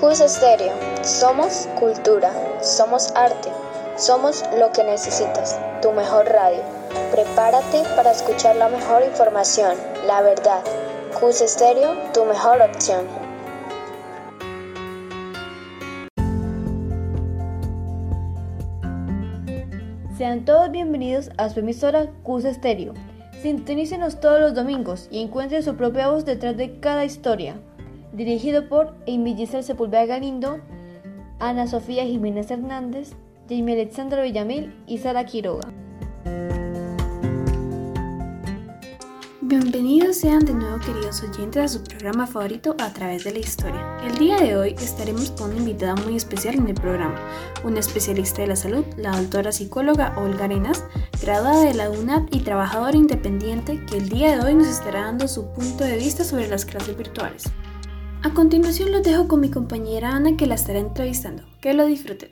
Cus Estéreo, somos cultura, somos arte, somos lo que necesitas, tu mejor radio. Prepárate para escuchar la mejor información, la verdad. Cus Estéreo, tu mejor opción. Sean todos bienvenidos a su emisora Cus Estéreo. Sintonícenos todos los domingos y encuentren su propia voz detrás de cada historia. Dirigido por Amy Giselle Sepúlveda Galindo, Ana Sofía Jiménez Hernández, Jamie Alexandra Villamil y Sara Quiroga. Bienvenidos sean de nuevo queridos oyentes a su programa favorito a través de la historia. El día de hoy estaremos con una invitada muy especial en el programa, una especialista de la salud, la doctora psicóloga Olga Arenas, graduada de la UNAD y trabajadora independiente que el día de hoy nos estará dando su punto de vista sobre las clases virtuales. A continuación los dejo con mi compañera Ana que la estará entrevistando. Que lo disfruten.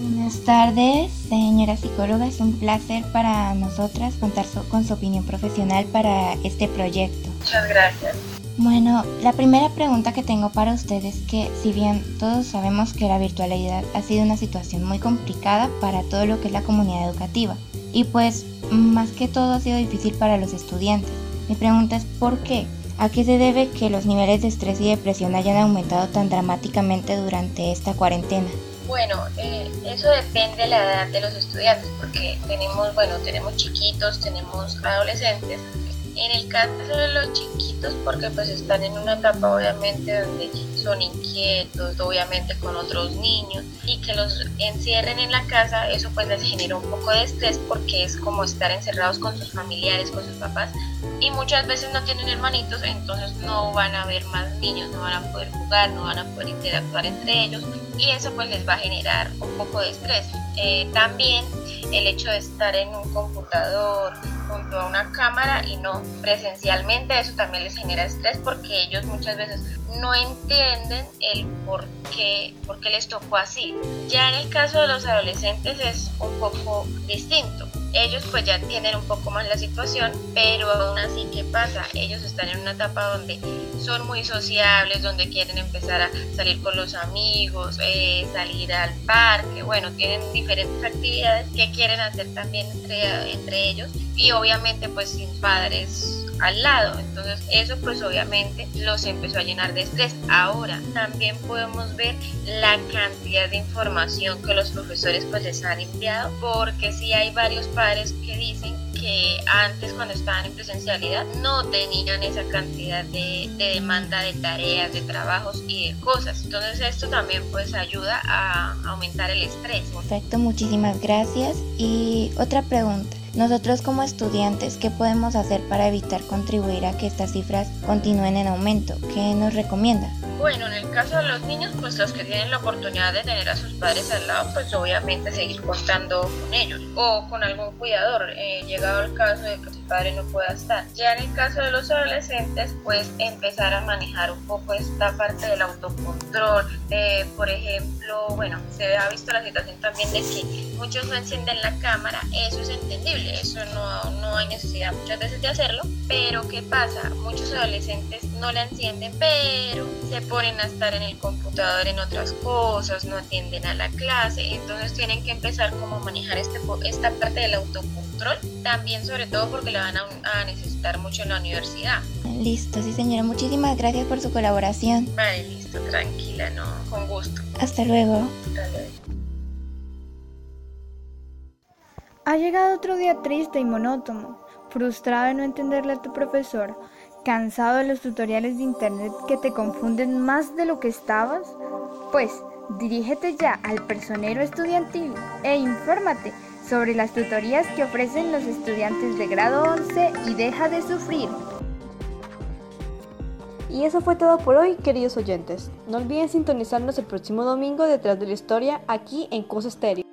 Buenas tardes, señora psicóloga. Es un placer para nosotras contar con su opinión profesional para este proyecto. Muchas gracias. Bueno, la primera pregunta que tengo para usted es que si bien todos sabemos que la virtualidad ha sido una situación muy complicada para todo lo que es la comunidad educativa y pues más que todo ha sido difícil para los estudiantes, mi pregunta es ¿por qué? ¿A qué se debe que los niveles de estrés y depresión hayan aumentado tan dramáticamente durante esta cuarentena? Bueno, eh, eso depende de la edad de los estudiantes, porque tenemos, bueno, tenemos chiquitos, tenemos adolescentes. En el caso de los chiquitos, porque pues están en una etapa obviamente donde son inquietos, obviamente con otros niños, y que los encierren en la casa, eso pues les genera un poco de estrés porque es como estar encerrados con sus familiares, con sus papás, y muchas veces no tienen hermanitos, entonces no van a ver más niños, no van a poder jugar, no van a poder interactuar entre ellos y eso pues les va a generar un poco de estrés. Eh, también el hecho de estar en un computador junto a una cámara y no presencialmente, eso también les genera estrés porque ellos muchas veces no entienden el por qué, por qué les tocó así. Ya en el caso de los adolescentes es un poco distinto ellos pues ya tienen un poco más la situación, pero aún así, ¿qué pasa? Ellos están en una etapa donde son muy sociables, donde quieren empezar a salir con los amigos, eh, salir al parque, bueno, tienen diferentes actividades que quieren hacer también entre, entre ellos y obviamente pues sin padres al lado. Entonces eso pues obviamente los empezó a llenar de estrés. Ahora también podemos ver la cantidad de información que los profesores pues les han enviado porque si hay varios padres que dicen que antes cuando estaban en presencialidad no tenían esa cantidad de, de, demanda de tareas, de trabajos y de cosas. Entonces esto también pues ayuda a aumentar el estrés. Perfecto, muchísimas gracias. Y otra pregunta. Nosotros como estudiantes, ¿qué podemos hacer para evitar contribuir a que estas cifras continúen en aumento? ¿Qué nos recomienda? Bueno, en el caso de los niños, pues los que tienen la oportunidad de tener a sus padres al lado, pues obviamente seguir contando con ellos o con algún cuidador, eh, llegado el caso de que su padre no pueda estar. Ya en el caso de los adolescentes, pues empezar a manejar un poco esta parte del autocontrol. Eh, por ejemplo, bueno, se ha visto la situación también de que muchos no encienden la cámara, eso es entendible, eso no, no hay necesidad muchas veces de hacerlo, pero ¿qué pasa? Muchos adolescentes no la encienden, pero se ponen a estar en el computador en otras cosas, no atienden a la clase, entonces tienen que empezar como a manejar este, esta parte del autocontrol, también sobre todo porque la van a, necesitar mucho en la universidad. Listo, sí señora, muchísimas gracias por su colaboración. Vale, listo, tranquila, no, con gusto. Hasta luego. Hasta luego. Ha llegado otro día triste y monótono, frustrado de no entenderle a tu profesor, cansado de los tutoriales de internet que te confunden más de lo que estabas. Pues dirígete ya al personero estudiantil e infórmate sobre las tutorías que ofrecen los estudiantes de grado 11 y deja de sufrir. Y eso fue todo por hoy, queridos oyentes. No olviden sintonizarnos el próximo domingo detrás de la historia aquí en Cosa Estéreo.